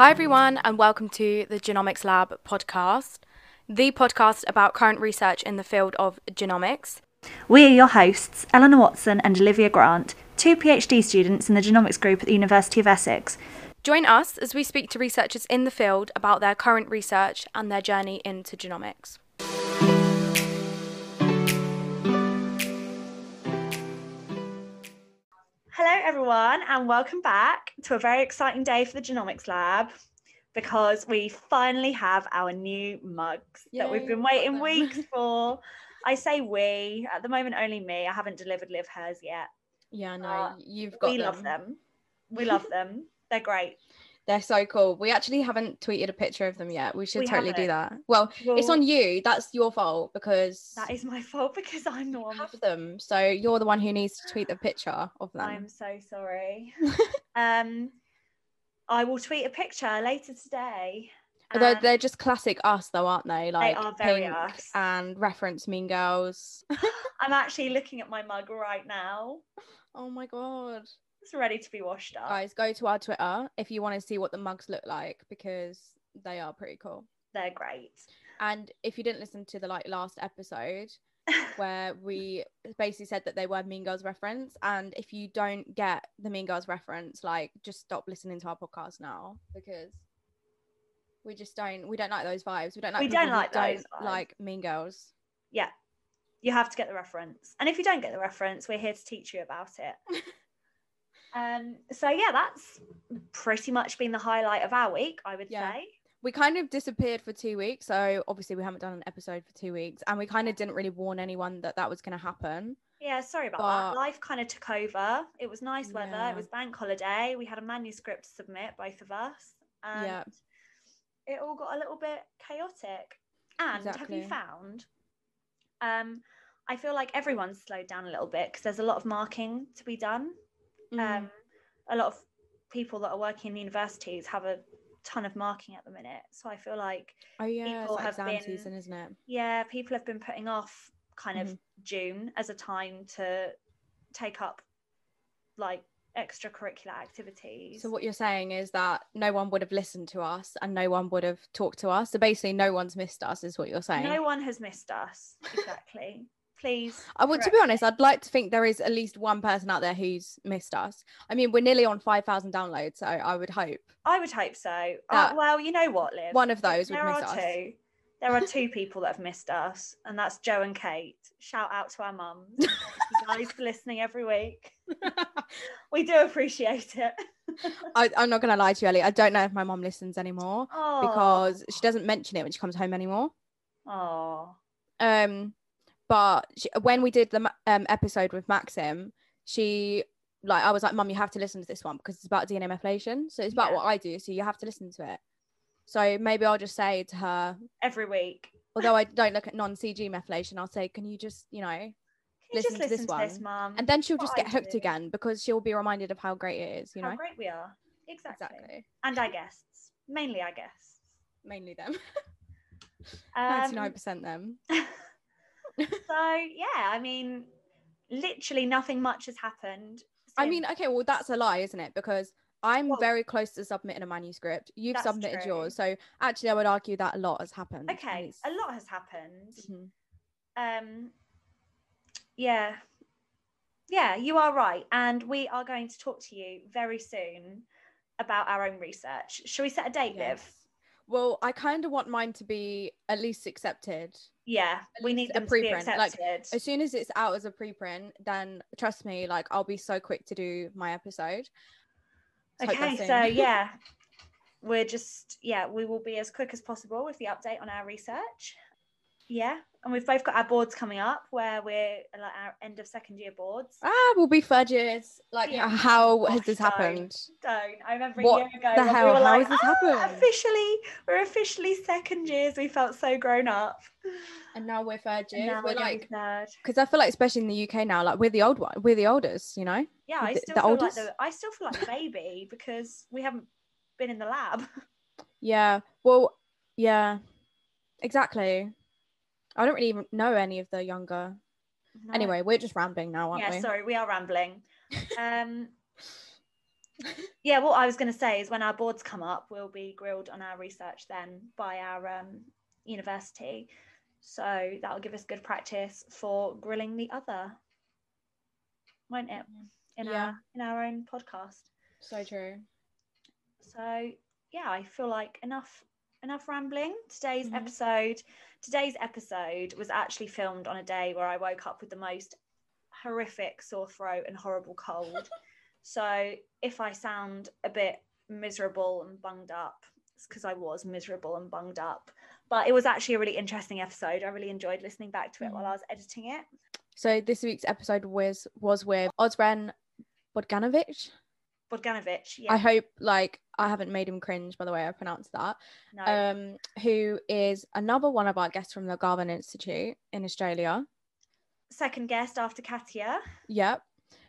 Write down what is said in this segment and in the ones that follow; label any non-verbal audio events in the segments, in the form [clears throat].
Hi, everyone, and welcome to the Genomics Lab podcast, the podcast about current research in the field of genomics. We are your hosts, Eleanor Watson and Olivia Grant, two PhD students in the genomics group at the University of Essex. Join us as we speak to researchers in the field about their current research and their journey into genomics. Hello, everyone, and welcome back to a very exciting day for the Genomics Lab because we finally have our new mugs that we've been waiting weeks [laughs] for. I say we, at the moment, only me. I haven't delivered Liv hers yet. Yeah, no, Uh, you've got we them. love them. We love [laughs] them. They're great. They're so cool. We actually haven't tweeted a picture of them yet. We should We totally do haven't. that. Well, it's on you. That's your fault because That is my fault [laughs] because I'm one have them. So you're the one who needs to tweet the picture of them. I'm so sorry. [laughs] um, I will tweet a picture later today. Although and they're just classic us, though, aren't they? Like are very pink us. and reference Mean Girls. [laughs] I'm actually looking at my mug right now. oh my god, It's ready to be washed up. guys, go to our Twitter if you want to see what the mugs look like because they are pretty cool. They're great. And if you didn't listen to the like last episode, [laughs] where we basically said that they were Mean Girls reference. And if you don't get the Mean Girls reference, like just stop listening to our podcast now because we just don't we don't like those vibes. We don't like We don't like those don't vibes. like Mean Girls. yeah, you have to get the reference. And if you don't get the reference, we're here to teach you about it. [laughs] um, so yeah, that's pretty much been the highlight of our week, I would Yeah. say. We kind of disappeared for two weeks, so obviously we haven't done an episode for two weeks, and we kind of didn't really warn anyone that that was going to happen. Yeah, sorry about But- that. Life kind of took over. It was nice weather. Yeah. It was bank holiday. We had a manuscript to submit, both of us. And Yeah. it all got a little bit chaotic. And have you found? Um, I feel like everyone's slowed down a little bit because there's a lot of marking to be done. Mm. Um, a lot of people that are working in universities have a ton of marking at the minute. So I feel like oh yeah, people have exam been- season, isn't it? yeah, people have been putting off kind of Mhm. June as a time to take up like extracurricular activities. So what you're saying is that no one would have listened to us and no one would have talked to us. So basically, no one's missed us, is what you're saying. no one has missed us. Exactly. [laughs] Please. I want to be honest. I'd like to think there is at least one person out there who's missed us. I mean, we're nearly on five thousand downloads, so I would hope. I would hope so. Uh, well, you know what, Liv? one of those would there miss are us. two. There are two people that have missed us, and that's Joe and Kate. Shout out to our mums. You [laughs] guys for listening every week. [laughs] We do appreciate it. [laughs] I, I'm not gonna lie to you, Ellie. I don't know if my mom listens anymore Oh, because she doesn't mention it when she comes home anymore. oh, Um, but she, when we did the um episode with Maxim, she like I was like, "Mum, you have to listen to this one because it's about DNA methylation. So it's about Yeah. what I do. So you have to listen to it." So maybe I'll just say to her, every week. although I don't look at non-CG methylation, I'll say, "Can you just, you know?" Can you Listen just to this to this, one, mum? And then she'll What just I get hooked do. again because she'll be reminded of how great it is. You know. How know, great we are. Exactly. exactly. And our guests, mainly our guests. Mainly them. [laughs] Um, Ninety-nine percent them. [laughs] [laughs] so yeah, I mean, literally nothing much has happened. I mean, okay, well, that's a lie, isn't it? Because I'm Well- very close to submitting a manuscript. You've submitted true. yours, so actually, I would argue that a lot has happened. okay, a lot has happened. Mhm. Um, yeah, yeah, you are right, and we are going to talk to you very soon about our own research. Shall we set a date, Liv? Well, I kind of want mine to be at least accepted. Yeah, At we need a them to be preprint, like. As soon as it's out as a preprint, then trust me, like I'll be so quick to do my episode. Let's Okay, so yeah, [laughs] we're just yeah, we will be as quick as possible with the update on our research. Yeah, and we've both got our boards coming up where we're like our end of second year boards. ah, we'll be fudges. Like, Yeah. how has this don't. happened? Don't I remember What a year ago the hell? we were How like, has this "Ah, happened?" officially, we're officially second years. We felt so grown up. And now we're third years. now We're we're like, because I feel like, especially in the UK now, like we're the old one, we're the oldest, you know. Yeah, I still the feel oldest? like the I still feel like a baby because we haven't been in the lab. [laughs] Yeah. Well, yeah. Exactly. I don't really even know any of the younger. No. Anyway, we're just rambling now, aren't yeah, we? Yeah, sorry, we are rambling. [laughs] Um, yeah, what I was going to say is when our boards come up, we'll be grilled on our research then by our um, university. So that'll give us good practice for grilling the other, won't it? In Yeah. our in our own podcast. So true. So yeah, I feel like enough enough rambling. Today's Mhm. episode today's episode was actually filmed on a day where I woke up with the most horrific sore throat and horrible cold. [laughs] so if I sound a bit miserable and bunged up, it's because I was miserable and bunged up. But it was actually a really interesting episode. I really enjoyed listening back to it while I was editing it. So this week's episode was was with Ozren Bodganovich. Bogdanovic, yeah, I hope like I haven't made him cringe by the way I pronounced that. no, Um, who is another one of our guests from the Garvan Institute in Australia. second guest after Katia. Yep.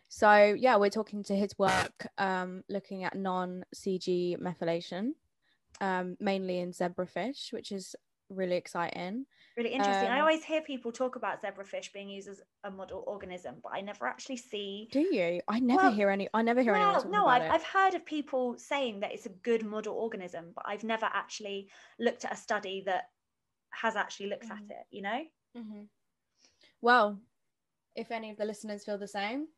So yeah, we're talking to his work, um, looking at non-CG methylation, um, mainly in zebrafish, which is really exciting. Really interesting. I Um, always hear people talk about zebrafish being used as a model organism, but I never actually see. Do you? I never Well, hear any. I never hear anyone Well, talking no, about I've, it. I've heard of people saying that it's a good model organism, but I've never actually looked at a study that has actually looked Mhm. at it, you know? Mhm. Well, if any of the listeners feel the same,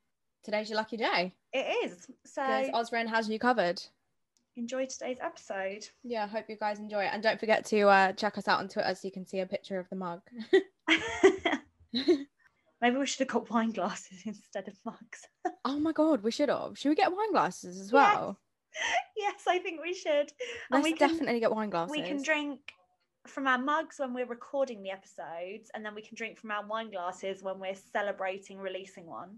today's your lucky day It is. So Ozren has you covered. Enjoy today's episode. Yeah, I hope you guys enjoy it, and don't forget to uh, check us out on Twitter so you can see a picture of the mug. [laughs] [laughs] Maybe we should have got wine glasses [laughs] instead of mugs. oh my god, we should have. Should we get wine glasses as well? yes, I think we should. Let's And we can, definitely get wine glasses. we can drink from our mugs when we're recording the episodes, and then we can drink from our wine glasses when we're celebrating releasing one.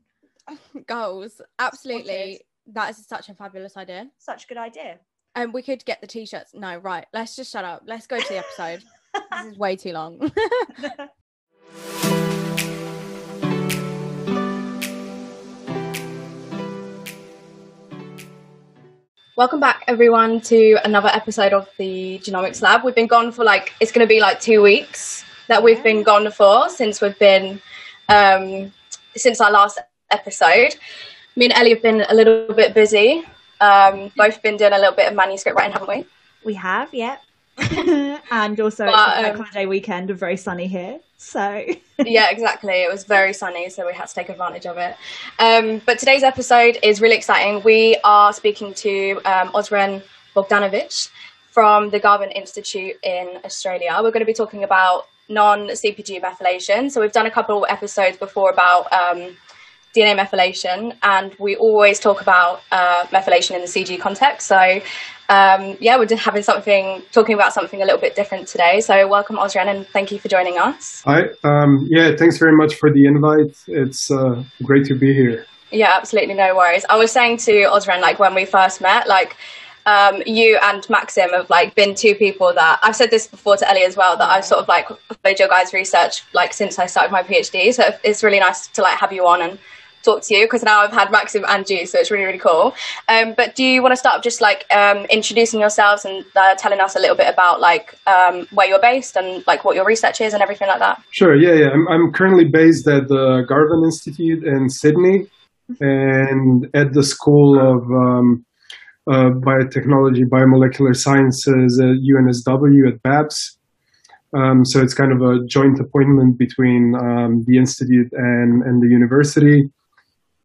goals. Absolutely. That is such a fabulous idea. Such a good idea. And we could get the t-shirts. No, right. Let's just shut up. Let's go to the episode. [laughs] this is way too long. [laughs] Welcome back, everyone, to another episode of the Genomics Lab. We've been gone for like, it's going to be like two weeks that we've been gone for since we've been, um, since our last episode. Me and Ellie have been a little bit busy. Um, both been doing a little bit of manuscript writing, haven't we? we have, yeah. [laughs] and also, But, it's a um, holiday weekend, very sunny here. So, [laughs] yeah, exactly. It was very sunny, so we had to take advantage of it. Um, but today's episode is really exciting. We are speaking to um, Ozren Bogdanovic from the Garvan Institute in Australia. We're going to be talking about non CPG methylation. So we've done a couple of episodes before about um, DNA methylation, and we always talk about uh, methylation in the CG context. So um, yeah, we're just having something, talking about something a little bit different today. So welcome, Ozren, and thank you for joining us. Hi. Um, yeah, thanks very much for the invite. It's uh, great to be here. Yeah, absolutely, no worries. I was saying to Ozren, like when we first met, like um, you and Maxim have like been two people that I've said this before to Ellie as well that I've sort of like followed your guys' research like since I started my PhD. So it's really nice to like have you on and talk to you because now I've had Maxim and you, so it's really really cool. Um, but do you want to start just like um, introducing yourselves and uh, telling us a little bit about like um, where you're based and like what your research is and everything like that? Sure. Yeah, yeah. I'm, I'm currently based at the Garvan Institute in Sydney and at the School of uh, Biotechnology, Biomolecular Sciences at UNSW at BABS. Um, so it's kind of a joint appointment between um, the institute and, and the university.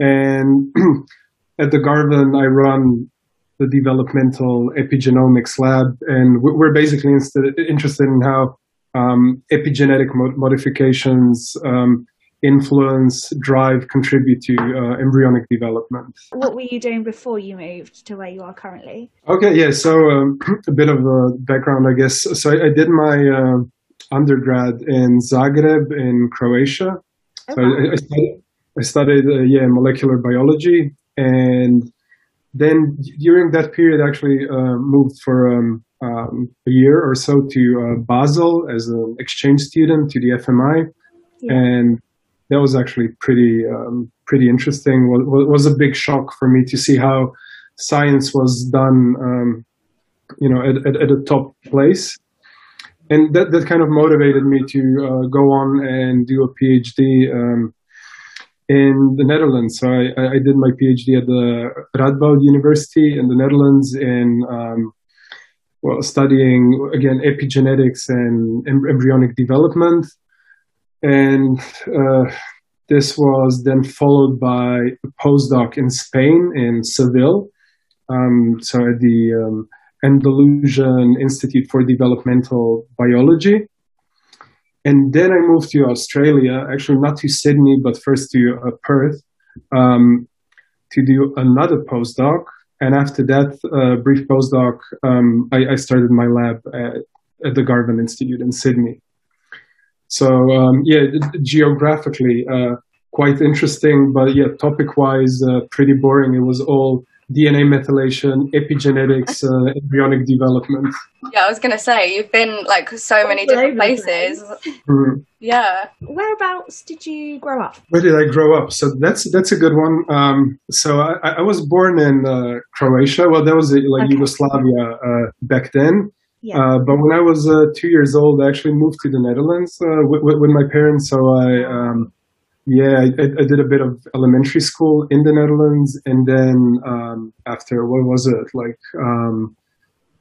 And [clears throat] at the Garvan, I run the developmental epigenomics lab, and we- we're basically inst- interested in how um, epigenetic mod- modifications um, influence, drive, contribute to uh, embryonic development. what were you doing before you moved to where you are currently? Okay, yeah. So um, [clears throat] a bit of a background, I guess. So I, I did my uh, undergrad in Zagreb in Croatia. So I, I studied, I studied uh, yeah molecular biology, and then during that period, actually uh, moved for um, um, a year or so to uh, Basel as an exchange student to the FMI, Yeah. and that was actually pretty um, pretty interesting. Was, was a big shock for me to see how science was done, um, you know, at, at, at a top place. And that, that kind of motivated me to uh, go on and do a PhD um, in the Netherlands. So I, I did my PhD at the Radboud University in the Netherlands in um, well, studying again epigenetics and embryonic development. And uh, this was then followed by a postdoc in Spain, in Seville. Um, so at the um, Andalusian Institute for Developmental Biology. And then I moved to Australia, actually not to Sydney, but first to uh, Perth, um, to do another postdoc. And after that uh, brief postdoc, um, I, I, started my lab at, at, the Garvan Institute in Sydney. So um, yeah, geographically uh, quite interesting, but yeah, topic-wise uh, pretty boring. It was all DNA methylation, epigenetics, uh, embryonic development. Yeah, I was gonna say you've been like so many different places. Mm-hmm. Yeah. Whereabouts did you grow up? Where did I grow up? So that's that's a good one. Um, so I, I, was born in uh, Croatia. Well, that was uh, like okay. Yugoslavia uh, back then. Yeah. Uh, but when I was uh, two years old, I actually moved to the Netherlands with, with, with, my parents. So I um, yeah, I, I, did a bit of elementary school in the Netherlands, and then um, after what was it like um,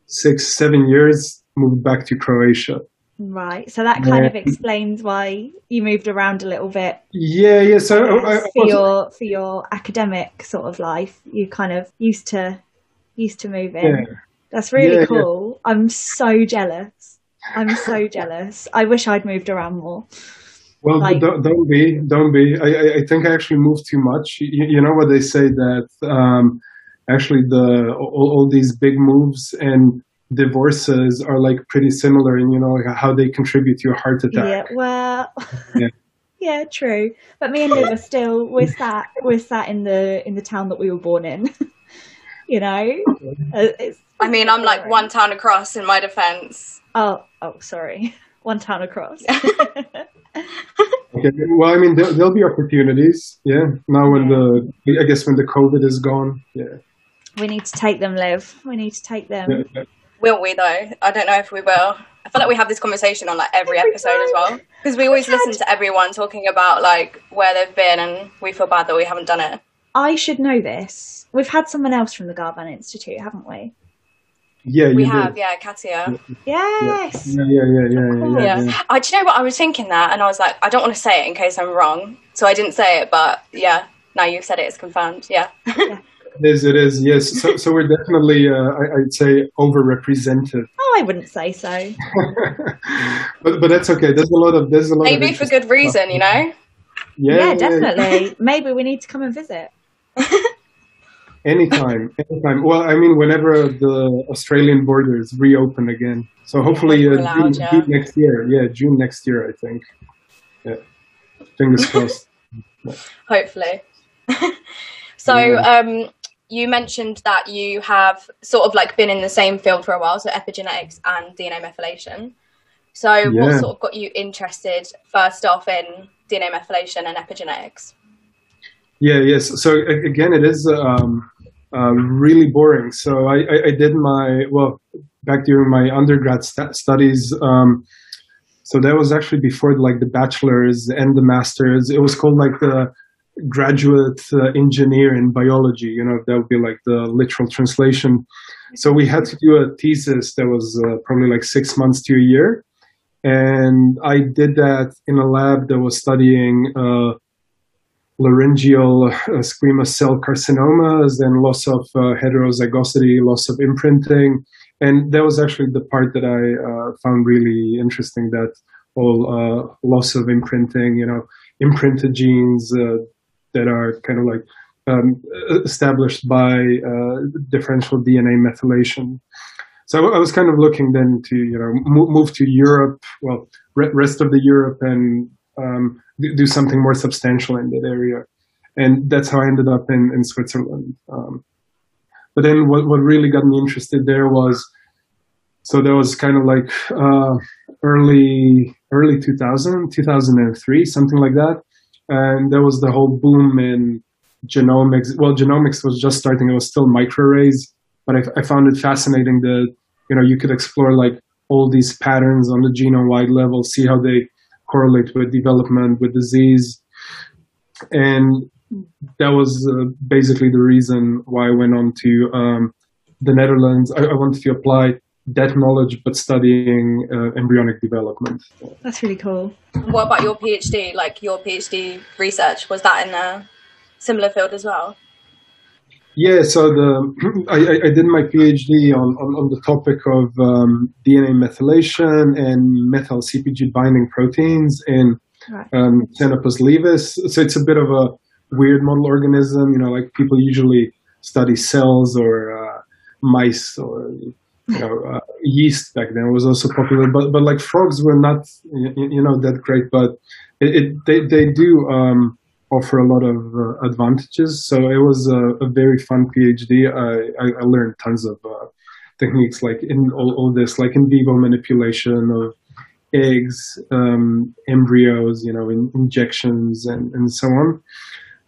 six, seven years, moved back to Croatia. Right, so that kind yeah. of explains why you moved around a little bit. Yeah, yeah. So I, I, for your for your academic sort of life, you kind of used to used to move in. Yeah. That's really yeah, cool. I'm so jealous. I'm so jealous. I wish I'd moved around more. Well, like, don't, don't, be, don't be. I, I think I actually moved too much. You, you know what they say that um, actually the all, all, these big moves and divorces are like pretty similar, and you know like how they contribute to a heart attack. Yeah, well, yeah. [laughs] yeah, true. But me and Liv are still we're sat we're sat in the in the town that we were born in. [laughs] you know, uh, I mean, I'm like one town across. In my defense. Oh, oh, sorry, [laughs] one town across [laughs] okay. Well, I mean, there, will be opportunities. Yeah. Now when the, I guess when the COVID is gone. Yeah. We need to take them, Liv. We need to take them. Yeah, yeah. Will we though? I don't know if we will. I feel like we have this conversation on like every, every episode time. as well because we always listen to everyone talking about like where they've been, and we feel bad that we haven't done it. I should know this. We've had someone else from the Garvan Institute, haven't we? Yeah, we have. Did. Yeah, Katia. Yes. Yeah, yeah, yeah, yeah, yeah. yeah. I, do you know what I was thinking that, and I was like, I don't want to say it in case I'm wrong, so I didn't say it. But yeah, now you've said it, it's confirmed. Yeah. yeah. It is. It is. Yes. So, so we're definitely, uh, I, would say, overrepresented. Oh, I wouldn't say so. [laughs] but but that's okay. There's a lot of there's a lot. Maybe for good reason, you know. Yeah, yeah definitely. Maybe we need to come and visit. [laughs] Anytime, anytime. Well, I mean, whenever the Australian borders reopen again. So hopefully uh, June, June, next year. Yeah, June next year, I think. Yeah. Fingers [laughs] crossed. Hopefully. [laughs] so, yeah. um, you mentioned that you have sort of like been in the same field for a while, so epigenetics and DNA methylation. So, yeah. what sort of got you interested first off in DNA methylation and epigenetics? Yeah, yes. So again, it is um, uh, really boring. So I, I, I, did my well back during my undergrad st- studies. Um, so that was actually before like the bachelor's and the master's. It was called like the graduate uh, engineer in biology. You know, that would be like the literal translation. So we had to do a thesis that was uh, probably like six months to a year. And I did that in a lab that was studying uh, laryngeal uh, squamous cell carcinomas and loss of uh, heterozygosity, loss of imprinting. And that was actually the part that I uh, found really interesting that all loss of imprinting, you know, imprinted genes that are kind of like um, established by uh, differential DNA methylation. So I was kind of looking then to, you know, move to Europe, well, rest of the Europe and um, do something more substantial in that area. And that's how I ended up in, in Switzerland. Um, but then what, what really got me interested there was, so that was kind of like uh, early early 2000, 2003, something like that. And there was the whole boom in genomics. Well, genomics was just starting. It was still microarrays, but I, I found it fascinating that, you know, you could explore like all these patterns on the genome-wide level, see how they correlate with development, with disease. and that was uh, basically the reason why I went on to um, the Netherlands. I, I, wanted to apply that knowledge, but studying uh, embryonic development. That's really cool. What about your PhD? Like your PhD research, was that in a similar field as well? Yeah, so the [clears throat] I, I did my PhD on, on, on the topic of um, DNA methylation and methyl CpG binding proteins in right. um, Xenopus laevis. So it's a bit of a weird model organism. You know, like people usually study cells or uh, mice or you know [laughs] uh, yeast back then was also popular. But but like frogs were not you, know that great. But it, it they they do um, offer a lot of uh, advantages. So it was a, a very fun PhD. I, I, I learned tons of uh, techniques like in all, all this, like in vivo manipulation of eggs, um, embryos, you know, in, injections and, and so on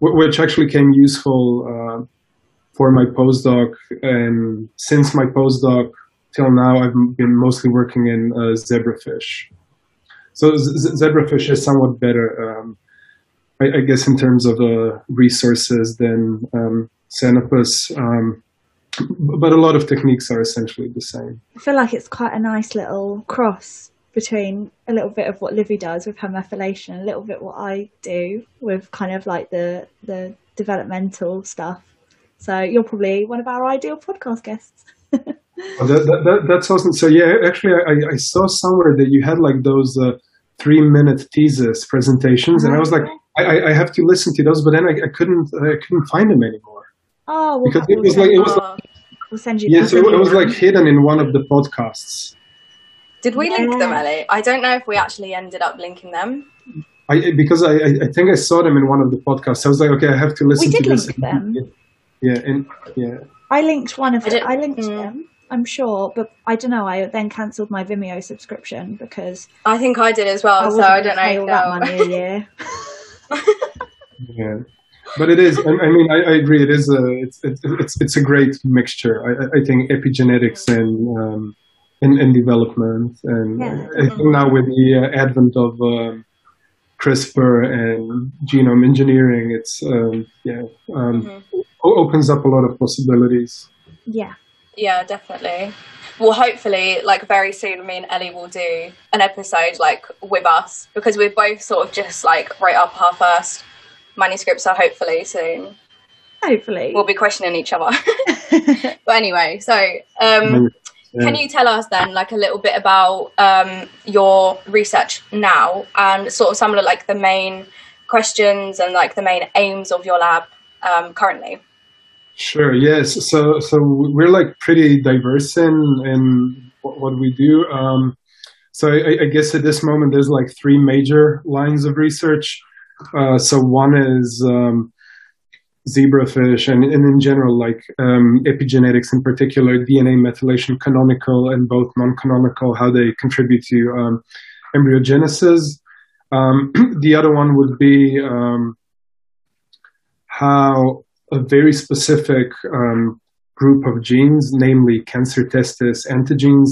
which actually came useful uh, for my postdoc. And since my postdoc till now, I've been mostly working in uh, zebrafish. So z- zebrafish is somewhat better, um, I, I, guess, in terms of uh, resources than um, Xenopus. Um, but a lot of techniques are essentially the same. I feel like it's quite a nice little cross between a little bit of what Livy does with her methylation, a little bit what I do with kind of like the the developmental stuff. So you're probably one of our ideal podcast guests. [laughs] that, that, that, that's awesome. So yeah, actually, I, I saw somewhere that you had like those uh, three minute thesis presentations, and I was like, I, I have to listen to those, but then I, I couldn't I couldn't find them anymore. Oh, well, because it was like it was. Like, we'll send you. Yeah, so it was like hidden in one of the podcasts. Did we yeah. link them, Ellie? I don't know if we actually ended up linking them. I, because I, I think I saw them in one of the podcasts. I was like, okay, I have to listen we did to link this. Them. Yeah, and yeah. I linked one of them. I, I linked mm. them. I'm sure, but I don't know. I then cancelled my Vimeo subscription because I think I did as well. I so I don't know. All that money a year. [laughs] [laughs] yeah, but it is. I, I mean, I, I, agree. It is a. It's it's it's a great mixture. I, I think epigenetics and um, in, in development. And yeah. I think now with the uh, advent of um, CRISPR and genome engineering, it's um, yeah um, mm-hmm. opens up a lot of possibilities. Yeah. Yeah, definitely. Well, hopefully, like very soon, me and Ellie will do an episode like with us because we've both sort of just like write up our first manuscripts. So hopefully soon, hopefully we'll be questioning each other. [laughs] [laughs] but anyway, so um, yeah. Can you tell us then, like, a little bit about um, your research now and sort of some of like the main questions and like the main aims of your lab um, currently? Sure. Yes. So, so we're like pretty diverse in in what we do. Um, so, I, I, guess at this moment there's like three major lines of research. Uh, so, one is um, zebrafish and, and in general, like um, epigenetics in particular, DNA methylation, canonical and both non-canonical, how they contribute to um, embryogenesis. Um, [clears throat] the other one would be um, how a very specific um, group of genes, namely cancer testis antigens,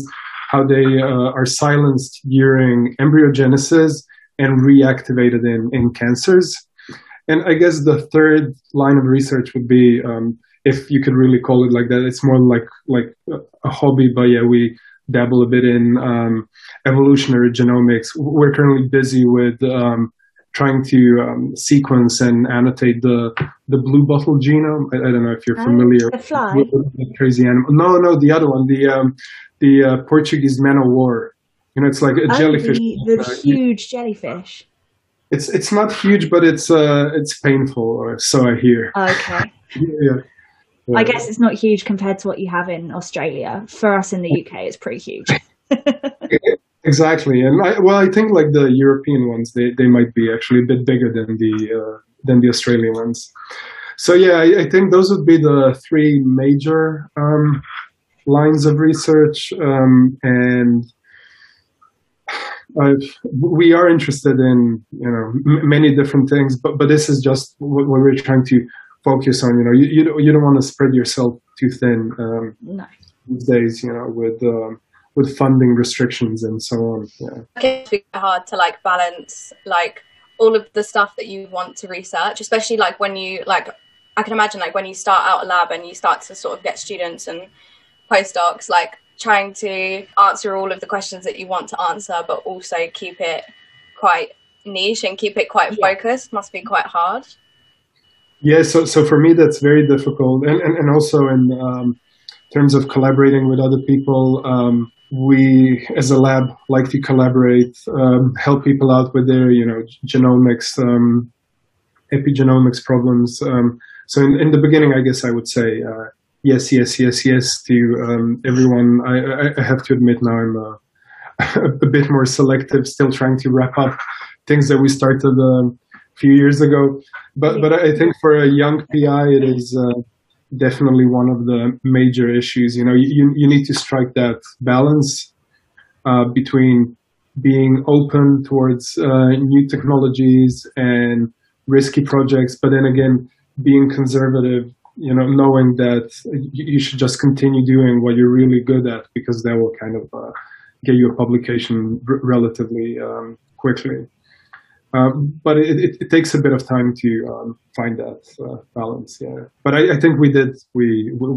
how they uh, are silenced during embryogenesis and reactivated in, in cancers. And I guess the third line of research would be, um, if you could really call it like that, it's more like like a hobby. But yeah, we dabble a bit in um, evolutionary genomics. We're currently busy with um, trying to um, sequence and annotate the the blue bottle genome. I, I don't know if you're familiar. the fly. With, the crazy animal. No, no, the other one, the um, the uh, Portuguese man o' war. You know, it's like a oh, jellyfish. The, the uh, huge jellyfish. It's it's not huge, but it's uh it's painful, or so I hear. Okay. [laughs] yeah. I guess it's not huge compared to what you have in Australia. For us in the UK, it's pretty huge. [laughs] exactly, and I, well, I think like the European ones, they, they might be actually a bit bigger than the uh, than the Australian ones. So yeah, I, I, think those would be the three major um, lines of research, um, and uh, we are interested in you know m- many different things, but but this is just what, what, we're trying to focus on. You know, you you don't, you don't want to spread yourself too thin um, no. these days. You know, with um, with funding restrictions and so on. Yeah, it's hard to like balance like all of the stuff that you want to research, especially like when you like I can imagine like when you start out a lab and you start to sort of get students and postdocs like trying to answer all of the questions that you want to answer but also keep it quite niche and keep it quite yeah. focused must be quite hard. Yeah, so so for me that's very difficult, and and, and also in um, terms of collaborating with other people, um, we as a lab like to collaborate, um, help people out with their you know genomics, um, epigenomics problems. Um, so in, in the beginning, I guess I would say uh, yes, yes, yes, yes to um, everyone. I, I have to admit now I'm. Uh, [laughs] a bit more selective, still trying to wrap up things that we started a few years ago. But but I think for a young PI, it is uh, definitely one of the major issues. You know, you you need to strike that balance uh, between being open towards uh, new technologies and risky projects, but then again being conservative. You know, knowing that you should just continue doing what you're really good at because that will kind of uh, get you a publication r- relatively um, quickly. Um, but it, it, it, takes a bit of time to um, find that uh, balance. Yeah, but I, I, think we did. We, we,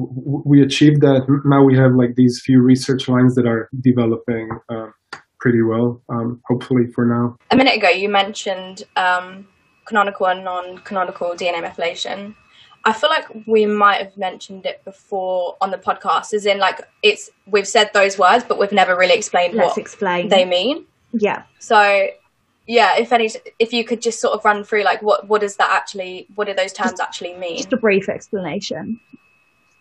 we achieved that. Now we have like these few research lines that are developing uh, pretty well. Um, hopefully for now. A minute ago, you mentioned um, canonical and non-canonical DNA methylation. I feel like we might have mentioned it before on the podcast, as in like it's we've said those words, but we've never really explained Let's what explain. they mean. Yeah. So yeah, if any, if you could just sort of run through like what what does that actually, what do those terms actually mean? Just a brief explanation.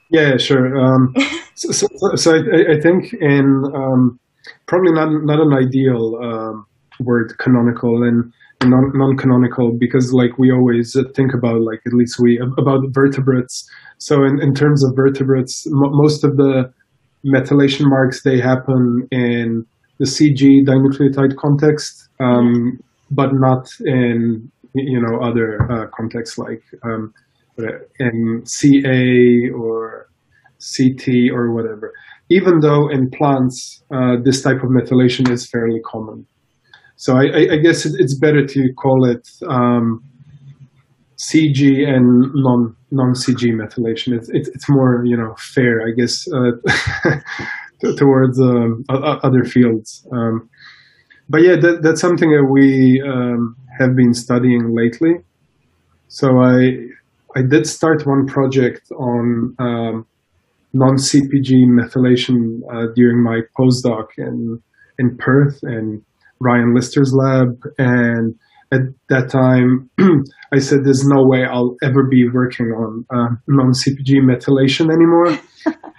Yeah, sure. Um, [laughs] so, so, so I, I, think in um, probably not not an ideal um, word canonical and non, non-canonical because like we always think about like at least we about vertebrates. So in, in terms of vertebrates, m- most of the methylation marks they happen in the CG dinucleotide context, um, but not in you know other uh, contexts like um, in CA or CT or whatever. Even though in plants uh, this type of methylation is fairly common, so I, I guess it's better to call it um, CG and non non CG methylation. It's, it's, it's more you know fair, I guess, uh, [laughs] towards um, other fields. Um, but yeah, that, that's something that we um, have been studying lately. So I I did start one project on um, non CPG methylation uh, during my postdoc in in Perth and Ryan Lister's lab, and at that time, [clears throat] I said, "There's no way I'll ever be working on uh, non-CPG methylation anymore." [laughs]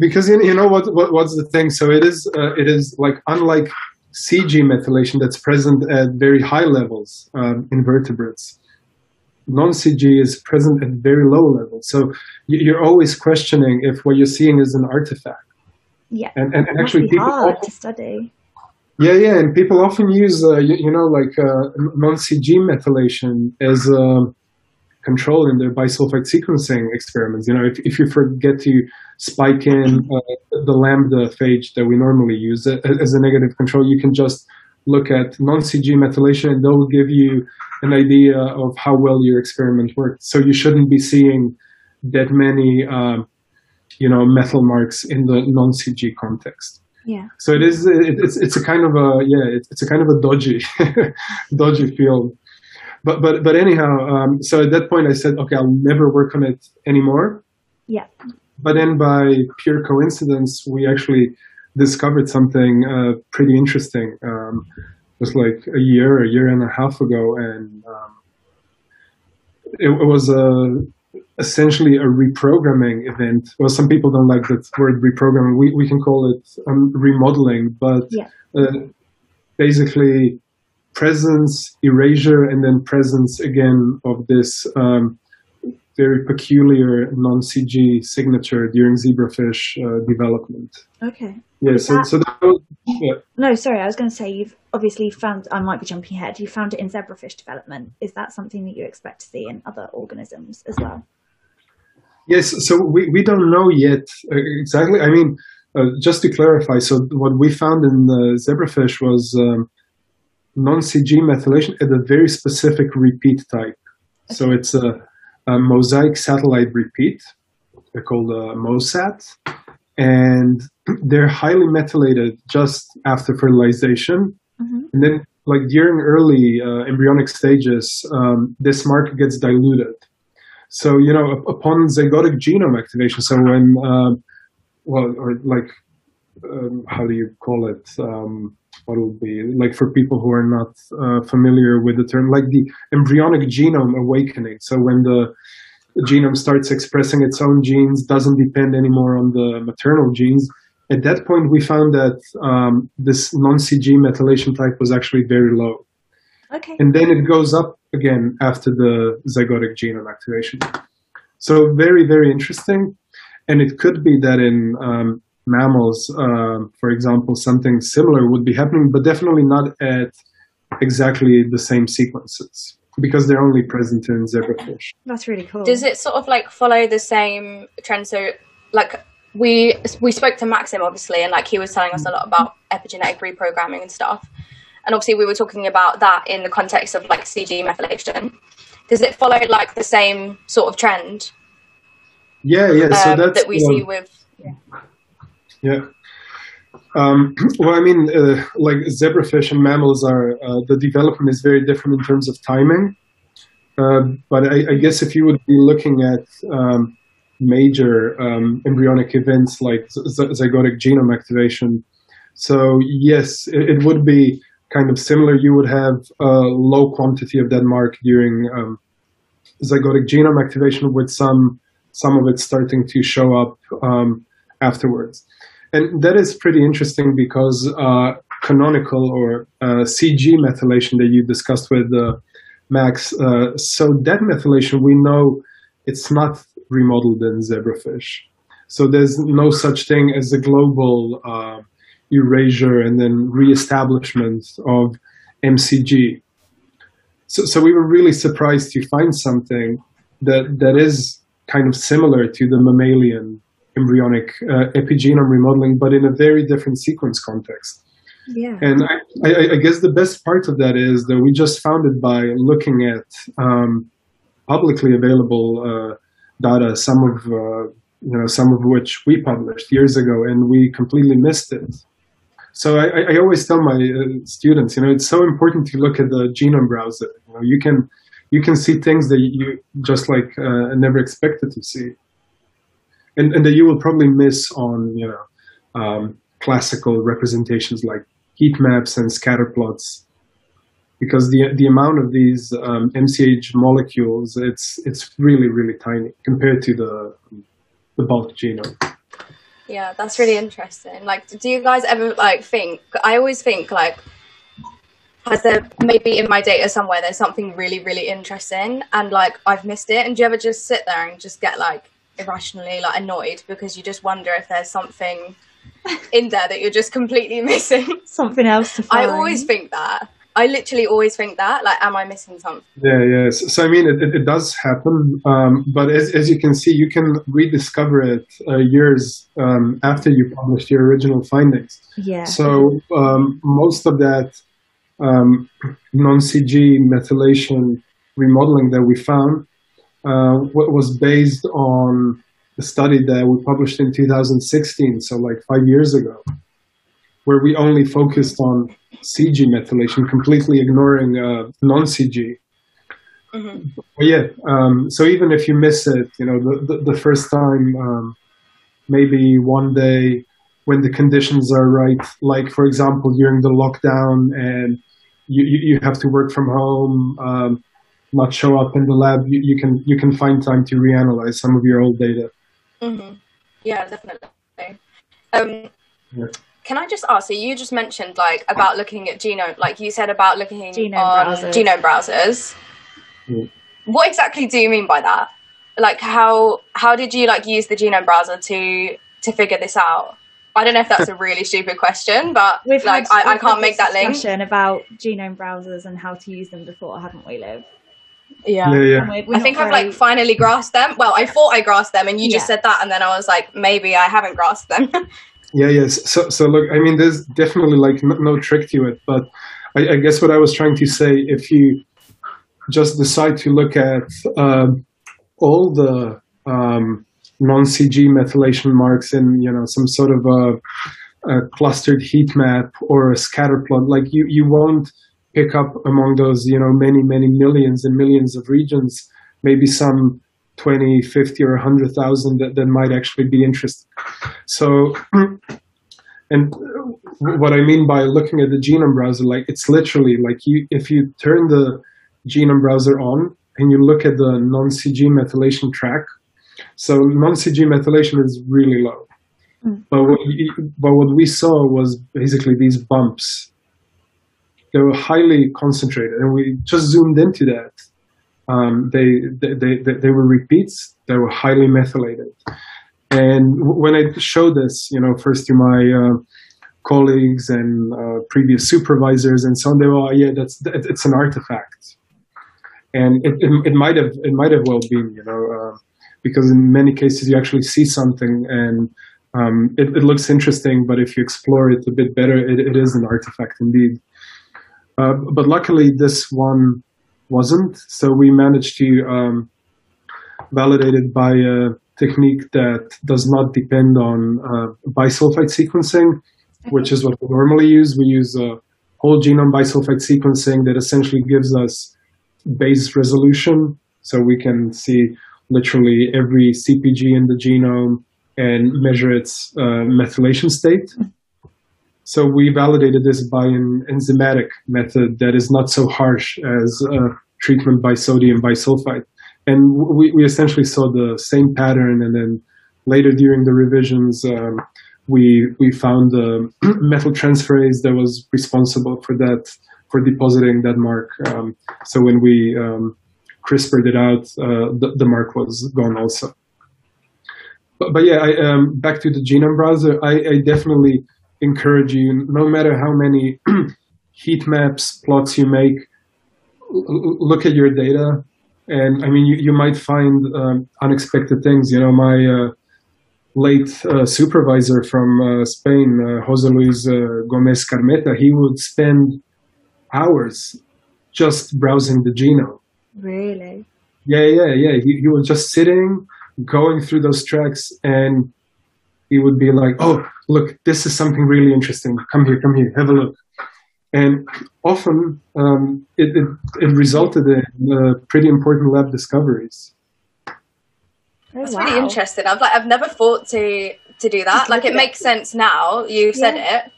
because you know what, what, what's the thing? So it is uh, it is like unlike cg methylation that's present at very high levels um, in vertebrates non-cg is present at very low levels. So you're always questioning if what you're seeing is an artifact. Yeah. And, and, and actually people hard to study. Yeah yeah and people often use uh, you, you, know like uh, non-cg methylation as a control in their bisulfite sequencing experiments you know if, if you forget to spike in uh, the lambda phage that we normally use as a negative control, you can just look at non-CG methylation and they'll give you an idea of how well your experiment worked. So you shouldn't be seeing that many, um, you know, methyl marks in the non-CG context. Yeah. So it is. It, it's it's a kind of a yeah. It's, it's a kind of a dodgy, [laughs] dodgy field. But but but anyhow, um, so at that point I said, okay, I'll never work on it anymore. Yeah. But then by pure coincidence, we actually discovered something uh, pretty interesting. Um, it was like a year, a year and a half ago, and um, it, it, was a, essentially a reprogramming event. Well, some people don't like that word reprogramming. We, we can call it um, remodeling, but yeah. uh, basically presence, erasure, and then presence again of this um, very peculiar non-CG signature during zebrafish uh, development. Okay. Yeah. So, that... so that was, yeah. No, sorry. I was going to say you've obviously found. I might be jumping ahead. You found it in zebrafish development. Is that something that you expect to see in other organisms as well? Yes. So we, we don't know yet uh, exactly. I mean, uh, just to clarify, so what we found in the zebrafish was um, non-CG methylation at a very specific repeat type. So it's a, a mosaic satellite repeat. They're called a MOSAT, and [clears throat] they're highly methylated just after fertilization, Mhm. and then like during early uh, embryonic stages, um, this marker gets diluted. So you know, up- upon zygotic genome activation, so when uh, well, or like um, how do you call it? Um, what will be like for people who are not uh, familiar with the term, like the embryonic genome awakening. So when the genome starts expressing its own genes, doesn't depend anymore on the maternal genes. At that point, we found that um, this non-CG methylation type was actually very low, Okay. and then it goes up again after the zygotic genome activation. So very, very interesting. And it could be that in um, mammals, um, for example, something similar would be happening, but definitely not at exactly the same sequences because they're only present in zebrafish. That's really cool. Does it sort of like follow the same trend? So, like we we spoke to Maxim obviously, and like he was telling us a lot about epigenetic reprogramming and stuff. And obviously, we were talking about that in the context of like CG methylation. Does it follow like the same sort of trend Yeah, yeah. So um, that's that we um, see with? Yeah. Um, [clears throat] well, I mean, uh, like zebrafish and mammals are, uh, the development is very different in terms of timing. Uh, but I, I guess if you would be looking at um, major um, embryonic events like zygotic genome activation, so yes, it, it would be kind of similar. You would have a low quantity of that mark during um, zygotic genome activation, with some some of it starting to show up um, afterwards. And that is pretty interesting because uh, canonical or uh, CG methylation that you discussed with uh, Max, uh, so that methylation we know it's not remodeled in zebrafish. So there's no such thing as a global uh, erasure and then reestablishment of MCG. So, so we were really surprised to find something that that is kind of similar to the mammalian embryonic uh, epigenome remodeling, but in a very different sequence context. yeah. And I, I, I guess the best part of that is that we just found it by looking at um, publicly available uh, data, some of uh, you know some of which we published years ago, and we completely missed it. So I, I- always tell my uh, students, you know, it's so important to look at the genome browser. You know, you can you can see things that you just like uh, never expected to see, and and that you will probably miss on you know um, classical representations like heat maps and scatter plots because the the amount of these um, MCH molecules it's it's really really tiny compared to the the bulk genome. Yeah, that's really interesting. Like, do you guys ever like think? I always think like, has there maybe in my data somewhere there's something really really interesting and like I've missed it? And do you ever just sit there and just get like irrationally like annoyed because you just wonder if there's something in there that you're just completely [laughs] missing? Something else to I always think that. I literally always think that. Like, am I missing something? Yeah, yeah. So, so I mean, it, it, it does happen, um, but as, as you can see, you can rediscover it uh, years um, after you published your original findings. Yeah. So um, most of that um, non-CG methylation remodeling that we found uh, was based on the study that we published in 2016, so like five years ago, where we only focused on CG methylation, completely ignoring uh, non-CG. hmm But yeah, um, so even if you miss it, you know, the, the, the first time, um, maybe one day when the conditions are right, like for example, during the lockdown and you, you, you have to work from home, um, not show up in the lab, you, you can you can find time to reanalyze some of your old data. hmm Yeah, definitely. Um, Yeah. Can I just ask? So you just mentioned like about looking at genome, like you said about looking Genome on browsers. genome browsers. Mm. What exactly do you mean by that? Like how how did you like use the genome browser to to figure this out? I don't know if that's a really stupid question, but We've like had, I, I we've can't had make this that link. discussion about genome browsers and how to use them before, haven't we, Liv? Yeah. Yeah, yeah. We're- we're I not think I've like finally grasped them. Well, I thought I grasped them, and you just Yeah. said that, and then I was like, maybe I haven't grasped them. [laughs] Yeah, yes. So, so look, I mean, there's definitely like no, no trick to it, but I, I, guess what I was trying to say, if you just decide to look at uh, all the um, non-CG methylation marks in you know some sort of a, a, clustered heat map or a scatter plot, like you you won't pick up among those you know many many millions and millions of regions, maybe some 20, 50, or 100,000 that, that might actually be interested. So, [clears throat] and what I mean by looking at the genome browser, like it's literally like you, if you turn the genome browser on and you look at the non-CG methylation track, so non-CG methylation is really low. Mm. But, what you, but what we saw was basically these bumps. They were highly concentrated, and we just zoomed into that. Um, they, they, they, they were repeats. They were highly methylated. And when I showed this, you know, first to my uh, colleagues and uh, previous supervisors and so on, they were, oh, yeah, that's it's an artifact, and it, it, it, might have it might have well been, you know, uh, because in many cases you actually see something and um, it, it, looks interesting, but if you explore it a bit better, it, it is an artifact indeed. Uh, but luckily, this one wasn't, so we managed to um, validate it by a technique that does not depend on uh, bisulfite sequencing, which is what we normally use. We use a whole genome bisulfite sequencing that essentially gives us base resolution, so we can see literally every CPG in the genome and measure its uh, methylation state. So we validated this by an enzymatic method that is not so harsh as uh, treatment by sodium bisulfite. And we, we essentially saw the same pattern. And then later during the revisions, um, we, we found [clears throat] the methyltransferase that was responsible for that, for depositing that mark. Um, so when we um, CRISPRed it out, uh, the, the, mark was gone also. But, but yeah, I, um, back to the genome browser, I, I, definitely encourage you, no matter how many [clears throat] heat maps, plots you make, look at your data. And I mean, you, you might find um, unexpected things. You know, my uh, late uh, supervisor from uh, Spain, uh, Jose Luis uh, Gomez Skarmeta, he would spend hours just browsing the genome Really? Yeah, yeah, yeah. He, he was just sitting, going through those tracks, and he would be like, "Oh, look, this is something really interesting. Come here, come here, have a look." And often, um, it, it, it resulted in uh, pretty important lab discoveries. Oh, That's wow. really interesting. I've like I've never thought to to do that. Like it makes sense now. You've said it,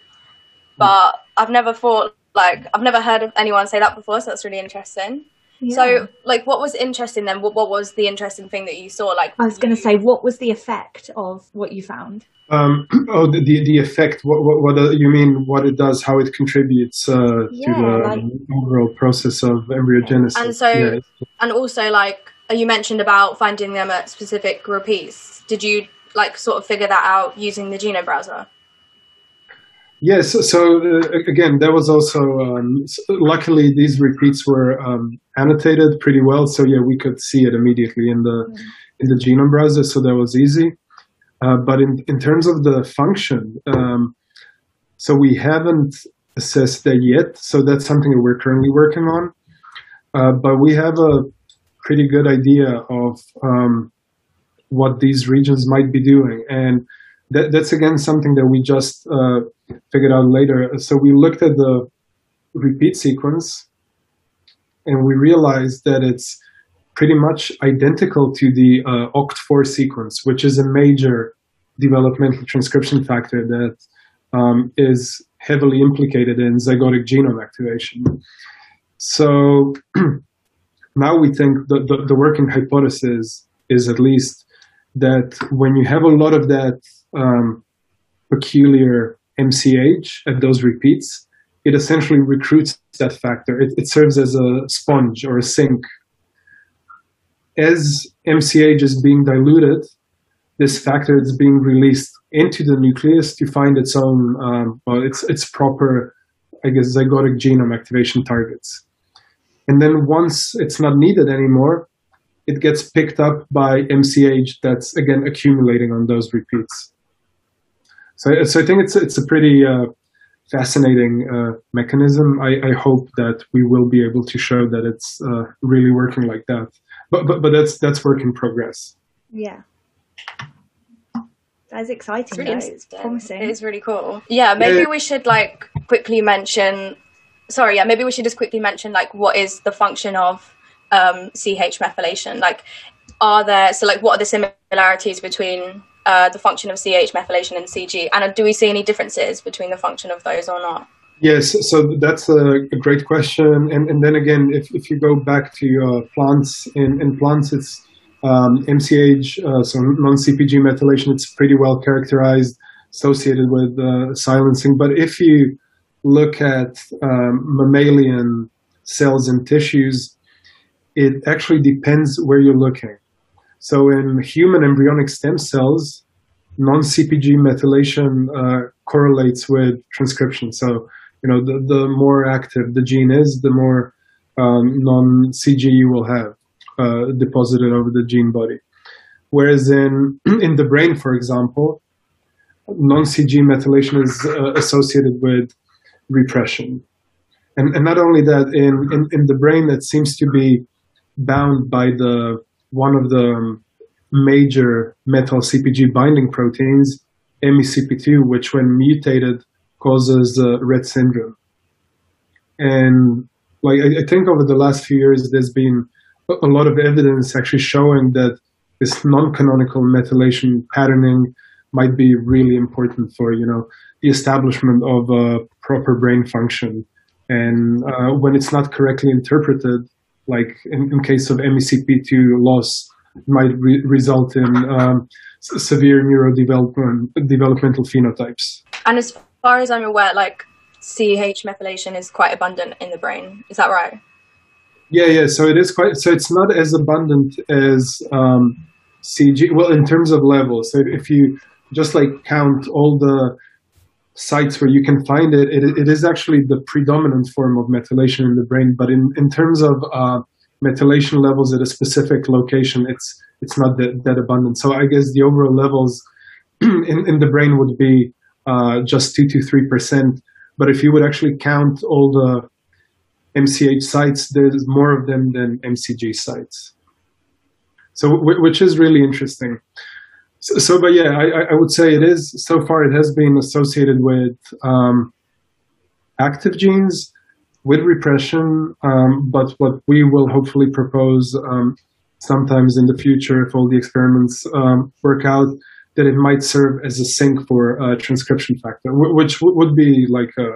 but I've never thought like I've never heard of anyone say that before. So that's really interesting. Yeah. So, like, what was interesting then? What, what was the interesting thing that you saw? Like, I was going to say, what was the effect of what you found? Um, [clears throat] oh, the, the, the effect. What, what, what uh, you mean? What it does? How it contributes uh, yeah, to the like, overall process of embryogenesis? And so, yeah. and also, like you mentioned about finding them at specific repeats. Did you like sort of figure that out using the genome browser? Yes. So, so uh, again, that was also um, luckily these repeats were um, annotated pretty well. So yeah, we could see it immediately in the mm-hmm. in the genome browser. So that was easy. Uh, but in in terms of the function, um, so we haven't assessed that yet. So that's something that we're currently working on. Uh, but we have a pretty good idea of um, what these regions might be doing and that, that's again something that we just uh, figured out later. So we looked at the repeat sequence and we realized that it's pretty much identical to the uh, OCT4 sequence, which is a major developmental transcription factor that um, is heavily implicated in zygotic genome activation. So [clears throat] now we think the, the, the working hypothesis is at least that when you have a lot of that um, peculiar MCH at those repeats, it essentially recruits that factor. It, it serves as a sponge or a sink. As MCH is being diluted, this factor is being released into the nucleus to find its own, um, well, its, its proper, I guess, zygotic genome activation targets. And then once it's not needed anymore, it gets picked up by MCH that's again accumulating on those repeats. So, so I think it's it's a pretty uh, fascinating uh, mechanism. I, I, hope that we will be able to show that it's uh, really working like that. But, but but that's that's work in progress. Yeah. That is exciting. It's really It's promising. It is really cool. Yeah, maybe yeah. we should like quickly mention. Sorry, yeah, maybe we should just quickly mention like what is the function of um, CH methylation? Like, are there so like what are the similarities between uh, the function of CH methylation and CG, and do we see any differences between the function of those or not? Yes, so that's a, a great question. And, and then again, if, if you go back to uh, plants, in, in plants, it's um, MCH, uh, so non-CPG methylation, it's pretty well characterized, associated with uh, silencing. But if you look at um, mammalian cells and tissues, it actually depends where you're looking. So in human embryonic stem cells, non-CPG methylation uh, correlates with transcription. So, you know, the, the more active the gene is, the more um, non-CG you will have uh, deposited over the gene body. Whereas in, [clears throat] in the brain, for example, non-CG methylation is uh, associated with repression. And, and not only that, in, in, in the brain, that seems to be bound by the one of the major methyl CPG binding proteins, MECP2, which when mutated causes uh, Rett syndrome. And like I, I, think over the last few years, there's been a lot of evidence actually showing that this non-canonical methylation patterning might be really important for you know the establishment of a proper brain function. And uh, when it's not correctly interpreted, like in, in case of MECP2 loss, might re- result in um, s- severe neurodevelopmental phenotypes. And as far as I'm aware, like CH methylation is quite abundant in the brain. Is that right? Yeah, yeah. So it is quite. So it's not as abundant as um, CG. Well, in terms of levels, so if you just like count all the sites where you can find it, it, it is actually the predominant form of methylation in the brain. But in, in terms of uh, methylation levels at a specific location, it's it's not that, that abundant. So I guess the overall levels [clears throat] in, in the brain would be uh, just two to three percent. But if you would actually count all the MCH sites, there's more of them than MCG sites. So which is really interesting. So, so, but yeah, I, I would say it is so far. It has been associated with um, active genes, with repression. Um, but what we will hopefully propose um, sometimes in the future, if all the experiments um, work out, that it might serve as a sink for a transcription factor, which would be like a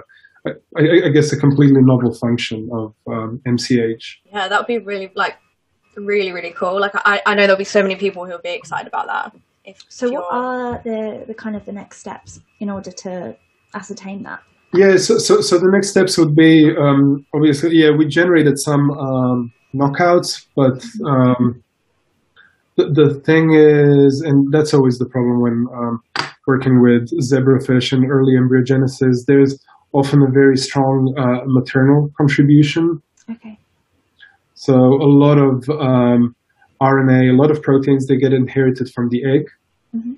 I, I, guess a completely novel function of um, MCH. Yeah, that would be really like really really cool. Like I, I know there'll be so many people who'll be excited about that. If, so, if what are the the kind of the next steps in order to ascertain that? Yeah, so so, so the next steps would be um, obviously yeah we generated some um, knockouts, but um, the, the thing is, and that's always the problem when um, working with zebrafish and early embryogenesis. There's often a very strong uh, maternal contribution. Okay. So a lot of um, RNA, a lot of proteins, they get inherited from the egg. Mm-hmm.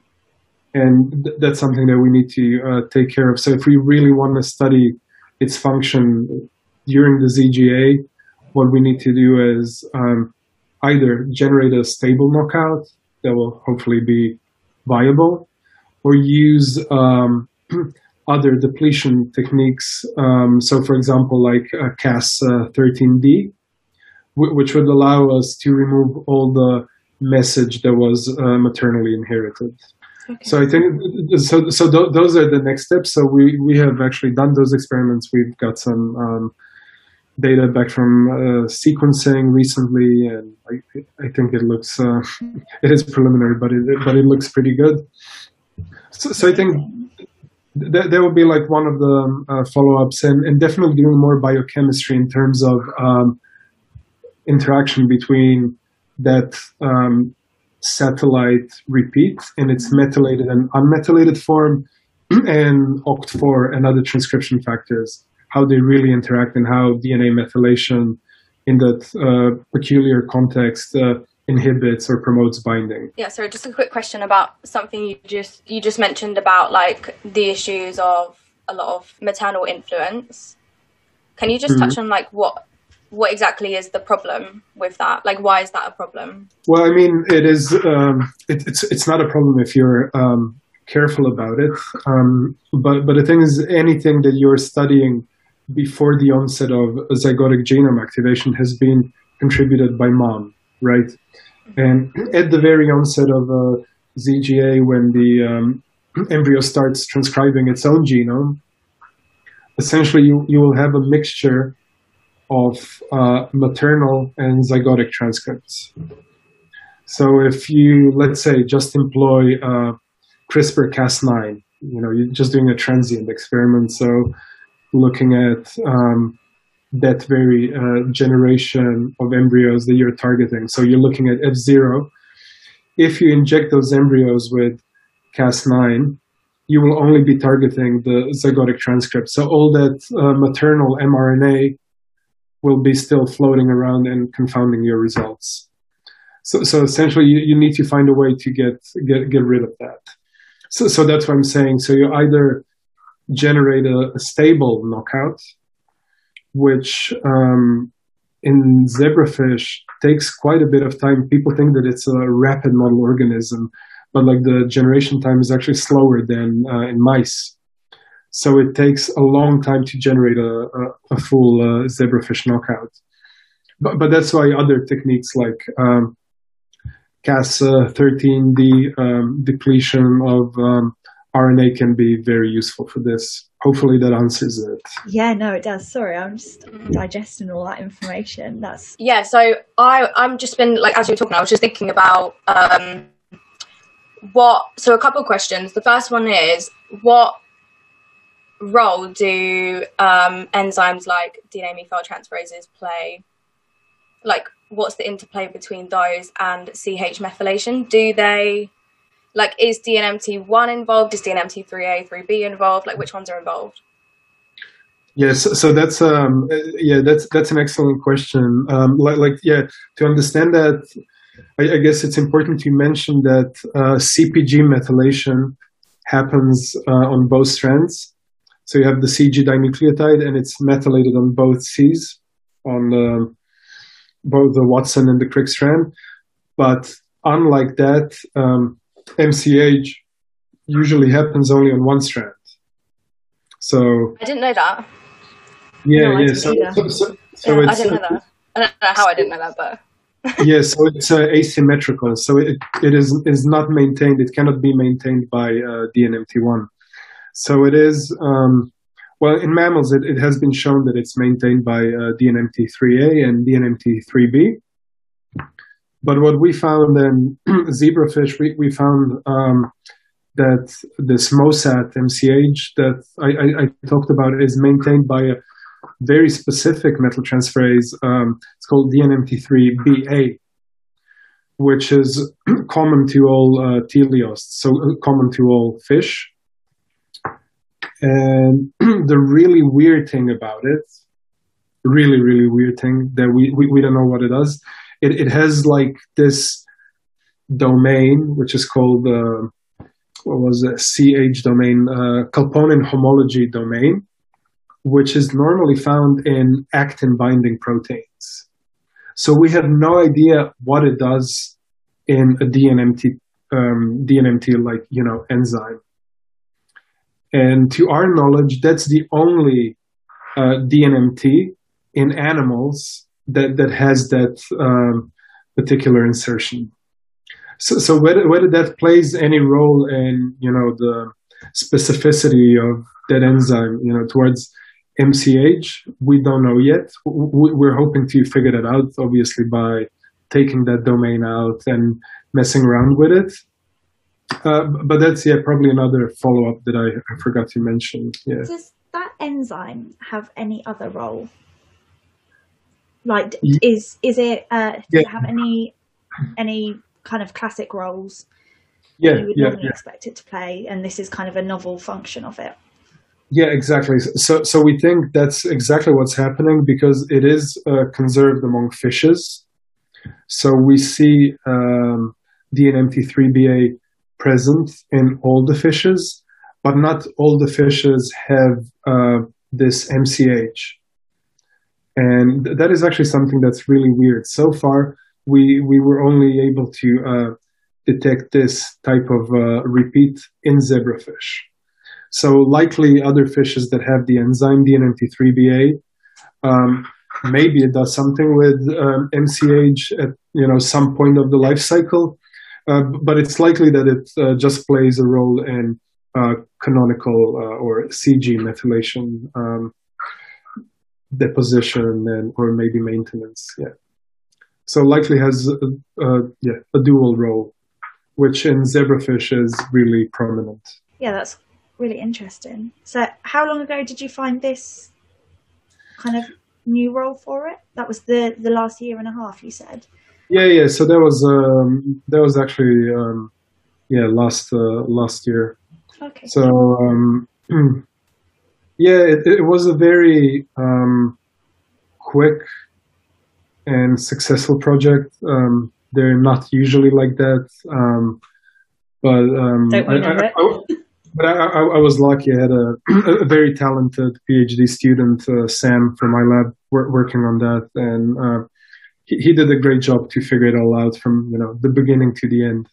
And th- that's something that we need to uh, take care of. So if we really want to study its function during the ZGA, what we need to do is um, either generate a stable knockout that will hopefully be viable, or use um, [clears throat] other depletion techniques. Um, so, for example, like uh, Cas13d, which would allow us to remove all the message that was uh, maternally inherited. Okay. So I think so. So th- those are the next steps. So we we have actually done those experiments. We've got some um, data back from uh, sequencing recently, and I, I think it looks uh, [laughs] it is preliminary, but it but it looks pretty good. So, so I think that, that would be like one of the uh, follow-ups, and, and definitely doing more biochemistry in terms of um, interaction between that um, satellite repeat in its methylated and unmethylated form [clears throat] and OCT4 and other transcription factors, how they really interact and how DNA methylation in that uh, peculiar context uh, inhibits or promotes binding. Yeah, so just a quick question about something you just you just mentioned about like the issues of a lot of maternal influence. Can you just mm-hmm. touch on like what what exactly is the problem with that? Like, why is that a problem? Well, I mean, it is. Um, it, it's it's not a problem if you're um, careful about it. Um, but but the thing is, anything that you're studying before the onset of zygotic genome activation has been contributed by mom, right? And at the very onset of uh, ZGA, when the um, embryo starts transcribing its own genome, essentially you, you will have a mixture of uh, maternal and zygotic transcripts. So if you, let's say, just employ uh, CRISPR-Cas9, you know, you're just doing a transient experiment, so looking at um, that very uh, generation of embryos that you're targeting. So you're looking at F0. If you inject those embryos with Cas9, you will only be targeting the zygotic transcript. So all that uh, maternal mRNA will be still floating around and confounding your results. So, so essentially, you, you need to find a way to get, get, get rid of that. So, so that's what I'm saying. So you either generate a, a stable knockout, which um, in zebrafish takes quite a bit of time. People think that it's a rapid model organism, but like the generation time is actually slower than uh, in mice. So it takes a long time to generate a, a, a full uh, zebrafish knockout. But, but that's why other techniques like um, Cas13d um, depletion of um, RNA can be very useful for this. Hopefully that answers it. Yeah, no, it does. Sorry, I'm just digesting all that information. That's yeah. So I I'm just been like as you were talking, I was just thinking about um, what. So a couple of questions. The first one is what role do um, enzymes like DNA methyltransferases play? Like, what's the interplay between those and CH methylation? Do they like is DNMT1 involved? Is DNMT3A, 3B involved? Like which ones are involved? Yes, so that's um yeah that's that's an excellent question. Um, like, like yeah, to understand that, I, I guess it's important to mention that uh, CpG methylation happens uh, on both strands. So you have the CG dinucleotide, and it's methylated on both Cs, on uh, both the Watson and the Crick strand. But unlike that, um, MCH usually happens only on one strand. So I didn't know that. Yeah, no, yeah. So, so, so, so yeah, I didn't know that. I don't know how I didn't know that, but. [laughs] yeah, so it's uh, asymmetrical. So it, it is is not maintained. It cannot be maintained by uh, DNMT1. So it is. Um, well, in mammals, it, it has been shown that it's maintained by uh, DNMT3A and DNMT3B. But what we found in [clears throat] zebrafish, we, we found um, that this MOSAT MCH that I, I, I, talked about is maintained by a very specific methyltransferase. Um, it's called DNMT3BA, which is [clears throat] common to all uh, teleosts, so uh, common to all fish. And [clears throat] the really weird thing about it, really, really weird thing that we, we, we don't know what it does, it, it has like this domain, which is called, uh, what was it, CH domain, uh, Calponin homology domain, which is normally found in actin binding proteins. So we have no idea what it does in a DNMT, um, DNMT like, you know, enzyme. And to our knowledge, that's the only uh, DNMT in animals that that has that um, particular insertion. So, so whether whether that plays any role in you know the specificity of that enzyme, you know, towards MCH, we don't know yet. We're hoping to figure that out, obviously, by taking that domain out and messing around with it. Uh, but that's yeah, probably another follow up that I, I forgot to mention. Yeah. Does that enzyme have any other role? Like, is is it? Uh, does yeah. it have any any kind of classic roles? Yeah, you would yeah, normally yeah. expect it to play, and this is kind of a novel function of it. Yeah, exactly. So, so we think that's exactly what's happening because it is uh, conserved among fishes. So we see um, DNMT3BA present in all the fishes, but not all the fishes have uh, this MCH. And that is actually something that's really weird. So far, we, we were only able to uh, detect this type of uh, repeat in zebrafish. So likely other fishes that have the enzyme DNMT3BA, um, maybe it does something with um, MCH at you know some point of the life cycle, but it's likely that it uh, just plays a role in uh, canonical uh, or CG methylation um, deposition and or maybe maintenance. Yeah. So likely has yeah a dual role, which in zebrafish is really prominent. Yeah, that's really interesting. So, how long ago did you find this kind of new role for it? That was the the last year and a half, you said. Yeah, yeah. So that was um, that was actually um, yeah last uh, last year. Okay. So um, [clears throat] yeah, it, it, was a very um, quick and successful project. Um, they're not usually like that, um, but um, Don't we know I, I, but I, I, I, was lucky. I had a, [clears throat] a very talented PhD student, uh, Sam, from my lab, working on that, and uh, he, he did a great job to figure it all out from you know the beginning to the end.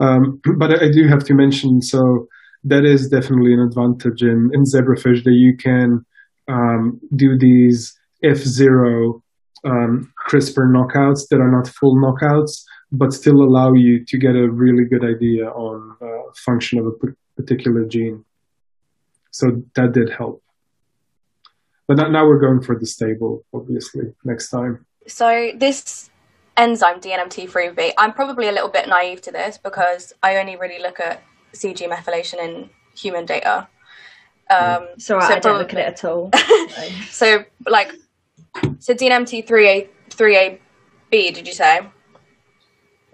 Um, but I do have to mention, so that is definitely an advantage in, in zebrafish that you can um, do these F0 um, CRISPR knockouts that are not full knockouts, but still allow you to get a really good idea on uh, function of a particular gene. So that did help. But now we're going for the stable, obviously, next time. So this enzyme DNMT3B, I'm probably a little bit naive to this because I only really look at CG methylation in human data. Um, so, I don't look at it at all. [laughs] so, like, so DNMT3A 3AB, did you say?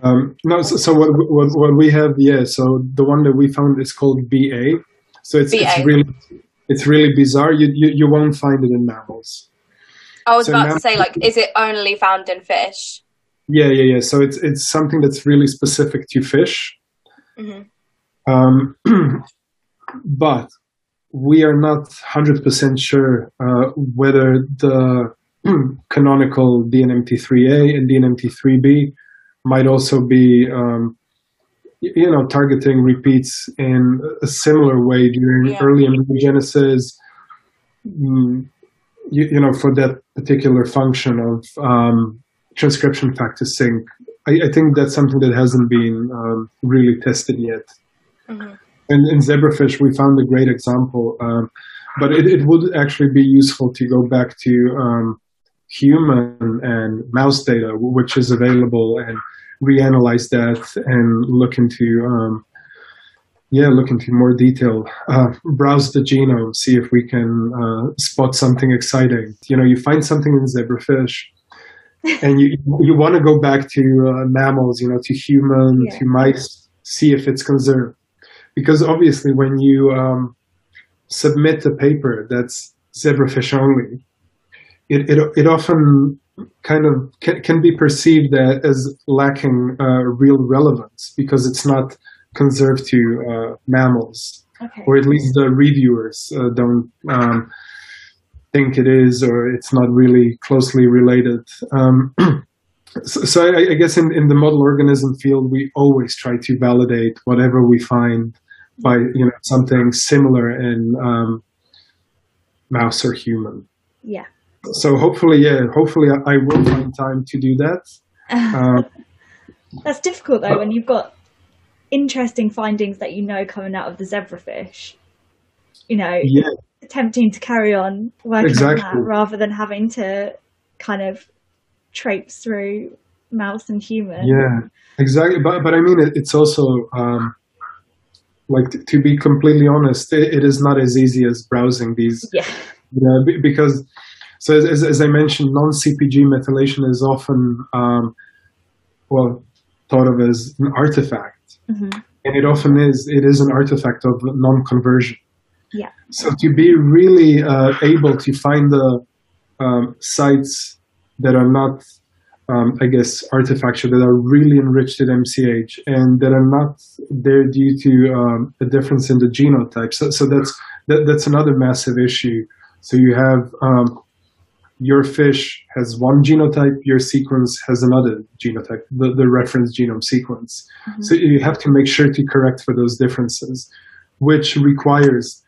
Um, no, so, so what, what, what we have, yeah. So the one that we found is called BA. So it's, BA. it's really it's really bizarre. You, you you won't find it in mammals. I was so about to say, like, is it only found in fish? Yeah, yeah, yeah. So it's it's something that's really specific to fish. Mm-hmm. Um, [clears throat] but we are not hundred percent sure uh, whether the [clears throat] canonical DNMT3A and DNMT3B might also be um, you know, targeting repeats in a similar way during yeah. early embryogenesis, mm, you, you, know, for that particular function of um, transcription factor sink. I, I, think that's something that hasn't been um, really tested yet. Mm-hmm. And in zebrafish, we found a great example, um, but it, it, would actually be useful to go back to um, human and mouse data, which is available and reanalyze that and look into um, yeah look into more detail. Uh, browse the genome see if we can uh, spot something exciting. You know you find something in zebrafish [laughs] and you you want to go back to uh, mammals you know to human yeah. to mice see if it's conserved. Because obviously when you um, submit a paper that's zebrafish only it, it, it often kind of can, can be perceived as lacking uh, real relevance because it's not conserved to uh, mammals, okay. or at least the reviewers uh, don't um, think it is, or it's not really closely related. Um, [clears throat] so, so I, I, guess in, in the model organism field, we always try to validate whatever we find by you know something similar in um, mouse or human. Yeah so hopefully, yeah, hopefully I will find time to do that. Uh, [laughs] That's difficult though when you've got interesting findings that you know coming out of the zebrafish. You know, yeah. attempting to carry on working exactly. on that rather than having to kind of traipse through mouse and human. Yeah, exactly. But but I mean, it, it's also um, like t- to be completely honest, it, it is not as easy as browsing these. Yeah. You know, because so as, as I mentioned, non-CPG methylation is often, um, well, thought of as an artifact. Mm-hmm. And it often is, it is an artifact of non-conversion. Yeah. So to be really uh, able to find the um, sites that are not um, I guess, artifacts that are really enriched at MCH and that are not there due to um, a difference in the genotype. So, so that's that, that's another massive issue. So you have um, your fish has one genotype, your sequence has another genotype, the, the reference genome sequence. Mm-hmm. So you have to make sure to correct for those differences, which requires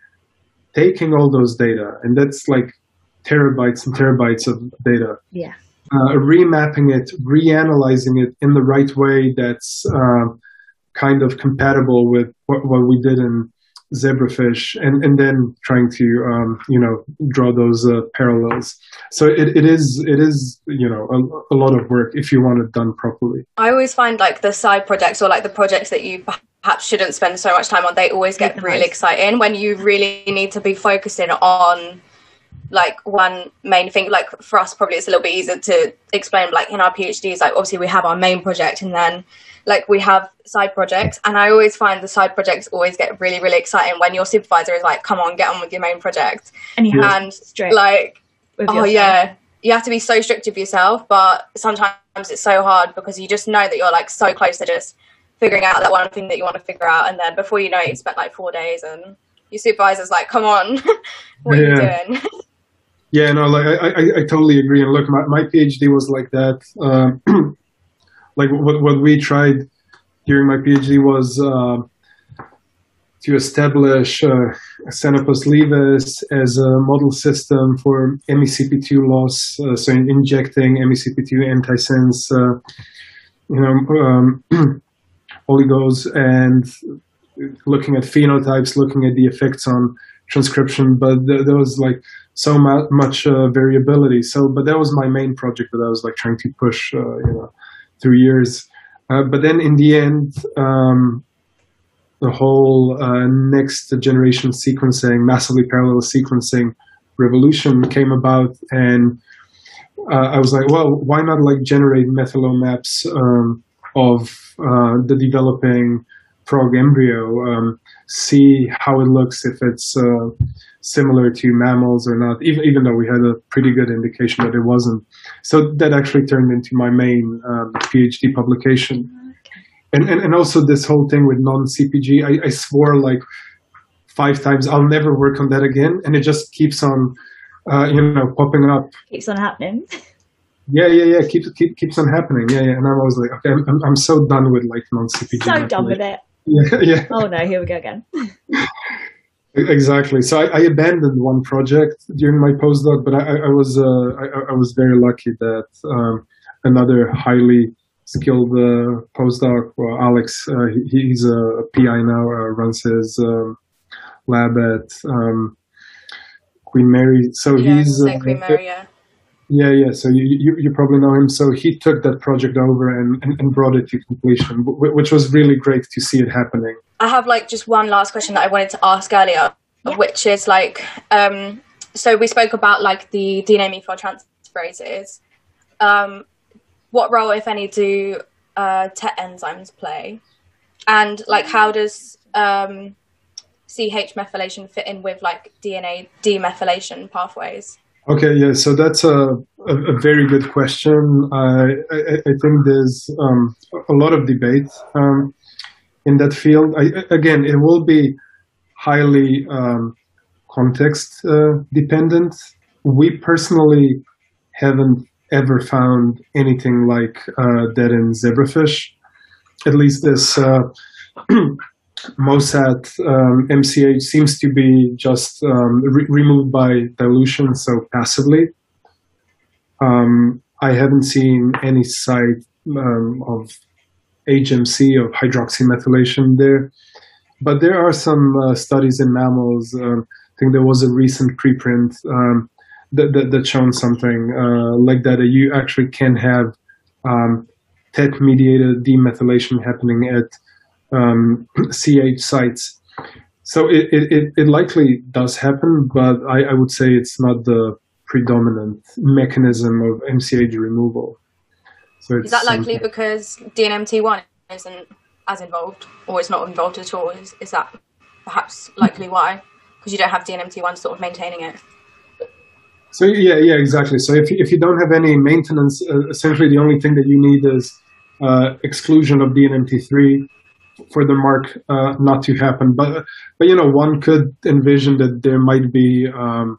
taking all those data, and that's like terabytes and terabytes of data. Yeah uh, remapping it, reanalyzing it in the right way that's uh, kind of compatible with what, what, we did in zebrafish, and, and then trying to um, you know draw those uh, parallels. So it, it is it is you know a, a, lot of work if you want it done properly. I always find like the side projects or like the projects that you perhaps shouldn't spend so much time on. They always get really exciting when you really need to be focusing on like one main thing like for us probably it's a little bit easier to explain like in our phds like obviously we have our main project and then like we have side projects and i always find the side projects always get really really exciting when your supervisor is like come on get on with your main project and you have and like oh yeah you have to be so strict with yourself but sometimes it's so hard because you just know that you're like so close to just figuring out that one thing that you want to figure out and then before you know it you spent like four days and your supervisor's like come on [laughs] what yeah. are you doing Yeah, no, like I, I, I totally agree. And look, my, my PhD was like that. Um, [clears throat] like what, what we tried during my PhD was uh, to establish uh, Xenopus laevis as a model system for MECP2 loss. Uh, so in injecting MECP2 antisense, uh, you know, um, [clears throat] oligos and looking at phenotypes, looking at the effects on transcription. But th- there was like so much uh, variability. So, but that was my main project that I was like trying to push, uh, you know, through years. Uh, but then in the end, um, the whole uh, next generation sequencing, massively parallel sequencing revolution came about, and uh, I was like, well, why not like generate methylome maps um, of uh, the developing frog embryo, um, see how it looks if it's similar to mammals or not, even, even though we had a pretty good indication that it wasn't. So that actually turned into my main um, PhD publication. And, and, and also this whole thing with non-CPG, I, I swore like five times, I'll never work on that again. And it just keeps on, uh, you know, popping up. Keeps on happening. Yeah, yeah, yeah. Keeps keep, keeps on happening. Yeah, yeah. And I'm always like, okay, I'm, I'm so done with like non-CPG. So done with it. [laughs] Yeah, yeah. Oh no, here we go again. [laughs] Exactly. So I, I, abandoned one project during my postdoc, but I, I was uh, I, I, was very lucky that um, another highly skilled uh, postdoc, well, Alex, uh, he, he's a PI now, uh, runs his um, lab at um, Queen Mary. So yeah, he's uh, Queen Mary, yeah. Yeah, yeah. So you, you, you probably know him. So he took that project over and, and, and brought it to completion, which was really great to see it happening. I have like just one last question that I wanted to ask earlier, yeah. which is like, um, so we spoke about like the DNA for methyltransferases. Um, what role, if any, do uh, TET enzymes play? And like, how does um, CH methylation fit in with like DNA demethylation pathways? Okay, yeah, so that's a, a, a very good question. I, I, I think there's um, a lot of debate. Um, in that field. I, again, it will be highly um, context uh, dependent. We personally haven't ever found anything like uh, that in zebrafish. At least this uh, [clears throat] MOSAT um, MCH seems to be just um, re- removed by dilution, so passively. Um, I haven't seen any site um, of HMC of hydroxymethylation there. But there are some uh, studies in mammals. Um, I think there was a recent preprint um, that, that, that shown something uh, like that. You actually can have um, TET-mediated demethylation happening at CH um, [clears throat] sites. So it, it, it likely does happen, but I, I would say it's not the predominant mechanism of MCH removal. So is that likely because DNMT1 isn't as involved, or is not involved at all? Is, is that perhaps likely why? Because you don't have DNMT1 sort of maintaining it. So yeah, yeah, exactly. So if if you don't have any maintenance, uh, essentially the only thing that you need is uh, exclusion of DNMT3 for the mark uh, not to happen. But but you know, one could envision that there might be um,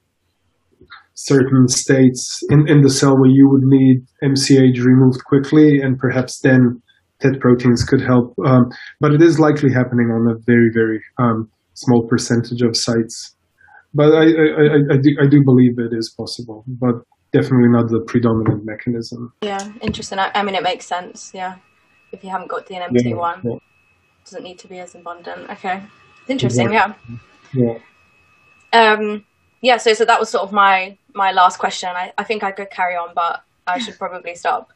certain states in, in the cell where you would need MCH removed quickly, and perhaps then TET proteins could help. Um, but it is likely happening on a very very um, small percentage of sites. But I, I, I, I, do, I do believe it is possible, but definitely not the predominant mechanism. Yeah, interesting. I, I mean, it makes sense. Yeah, if you haven't got DNMT1, yeah, yeah. Doesn't need to be as abundant. Okay, interesting. Yeah. Yeah. Um. Yeah. So, so that was sort of my my last question. I, I think I could carry on, but I should [laughs] probably stop.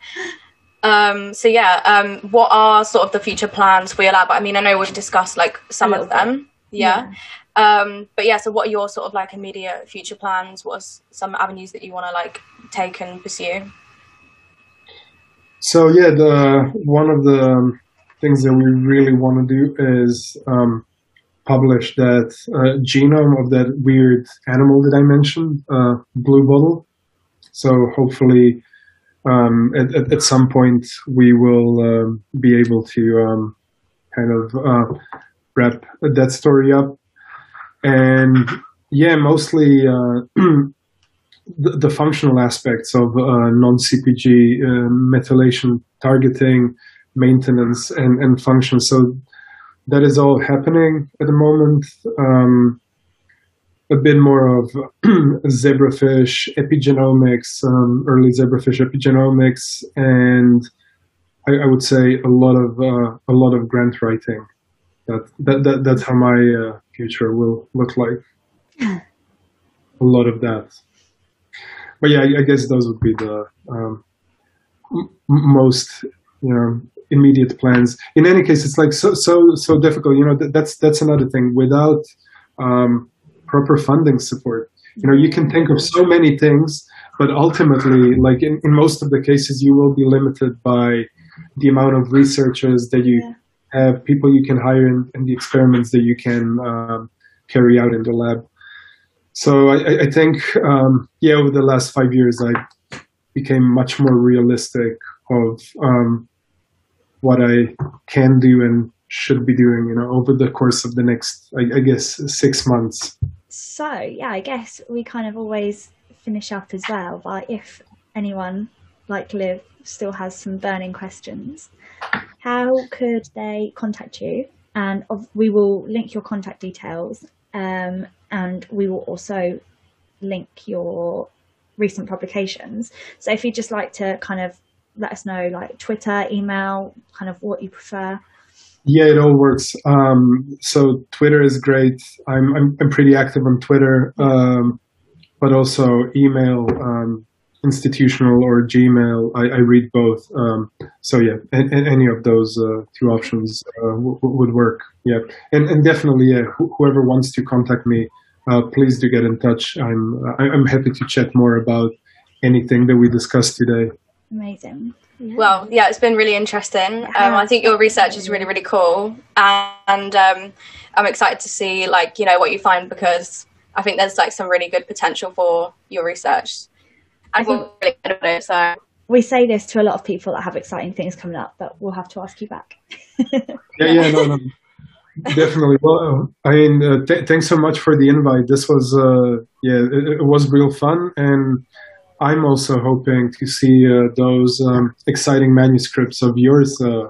Um, so yeah, um, what are sort of the future plans for your lab? I mean, I know we've discussed like some of them. Yeah. yeah. Um, but yeah, so what are your sort of like immediate future plans? What are some avenues that you want to like take and pursue? So yeah, the one of the things that we really want to do is um, publish that uh, genome of that weird animal that I mentioned, uh, blue bottle. So hopefully, um, at, at, at, some point, we will um, be able to um, kind of uh, wrap that story up and yeah, mostly uh, [clears throat] the, the, functional aspects of uh, non-CpG uh, methylation targeting, maintenance, and, and function. So that is all happening at the moment. Um, a bit more of [clears throat] zebrafish epigenomics, um, early zebrafish epigenomics, and I, I, would say a lot of uh, a lot of grant writing. That, that, that that's how my uh, future will look like. [laughs] a lot of that. But yeah, I, I guess those would be the um, m- most you know immediate plans. In any case, it's like so so so difficult. You know, th- that's that's another thing. Without um, proper funding support, you know, you can think of so many things, but ultimately, like in, in most of the cases, you will be limited by the amount of researchers that you yeah have people you can hire in, in the experiments that you can um, carry out in the lab. So I, I think, um, yeah, over the last five years, I became much more realistic of um, what I can do and should be doing, you know, over the course of the next, I, I guess, six months. So yeah, I guess we kind of always finish up as well. But if anyone like Liv still has some burning questions, how could they contact you? And we will link your contact details, um, and we will also link your recent publications. So if you'd just like to kind of let us know, like Twitter, email, kind of what you prefer. Yeah, it all works. Um, so Twitter is great. I'm, I'm, I'm pretty active on Twitter, um, but also email. Um, institutional or Gmail. I, I read both. Um, so yeah, and, any of those uh, two options uh, w- would work. Yeah, and and definitely, yeah, wh- whoever wants to contact me, uh, please do get in touch. I'm I'm happy to chat more about anything that we discussed today. Amazing. Yeah. Well, yeah, it's been really interesting. Um, I think your research is really, really cool, and um, I'm excited to see like you know what you find because I think there's like some really good potential for your research. I think really good about it. So we say this to a lot of people that have exciting things coming up, but we'll have to ask you back. [laughs] yeah, yeah, no, no. Definitely. Well, I mean, uh, th- thanks so much for the invite. This was, uh, yeah, it, it, was real fun, and I'm also hoping to see uh, those um, exciting manuscripts of yours uh,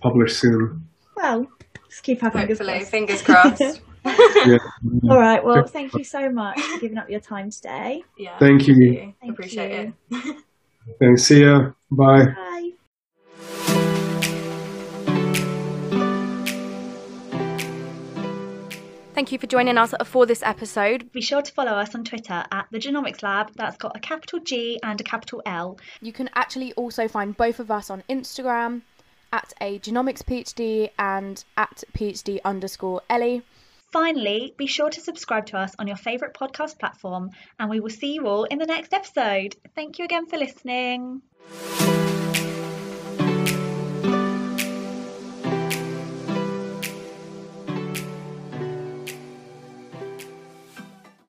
published soon. Well, just keep having Hopefully, fingers crossed. [laughs] yeah. All right. Well, thank you so much for giving up your time today. Yeah. Thank you. Thank you. Appreciate you. it. [laughs] Thanks. See ya. Bye. Bye. Thank you for joining us for this episode. Be sure to follow us on Twitter at the Genomics Lab. That's got a capital G and a capital L. You can actually also find both of us on Instagram at a genomics PhD and at PhD underscore Ellie. Finally, be sure to subscribe to us on your favourite podcast platform, and we will see you all in the next episode. Thank you again for listening.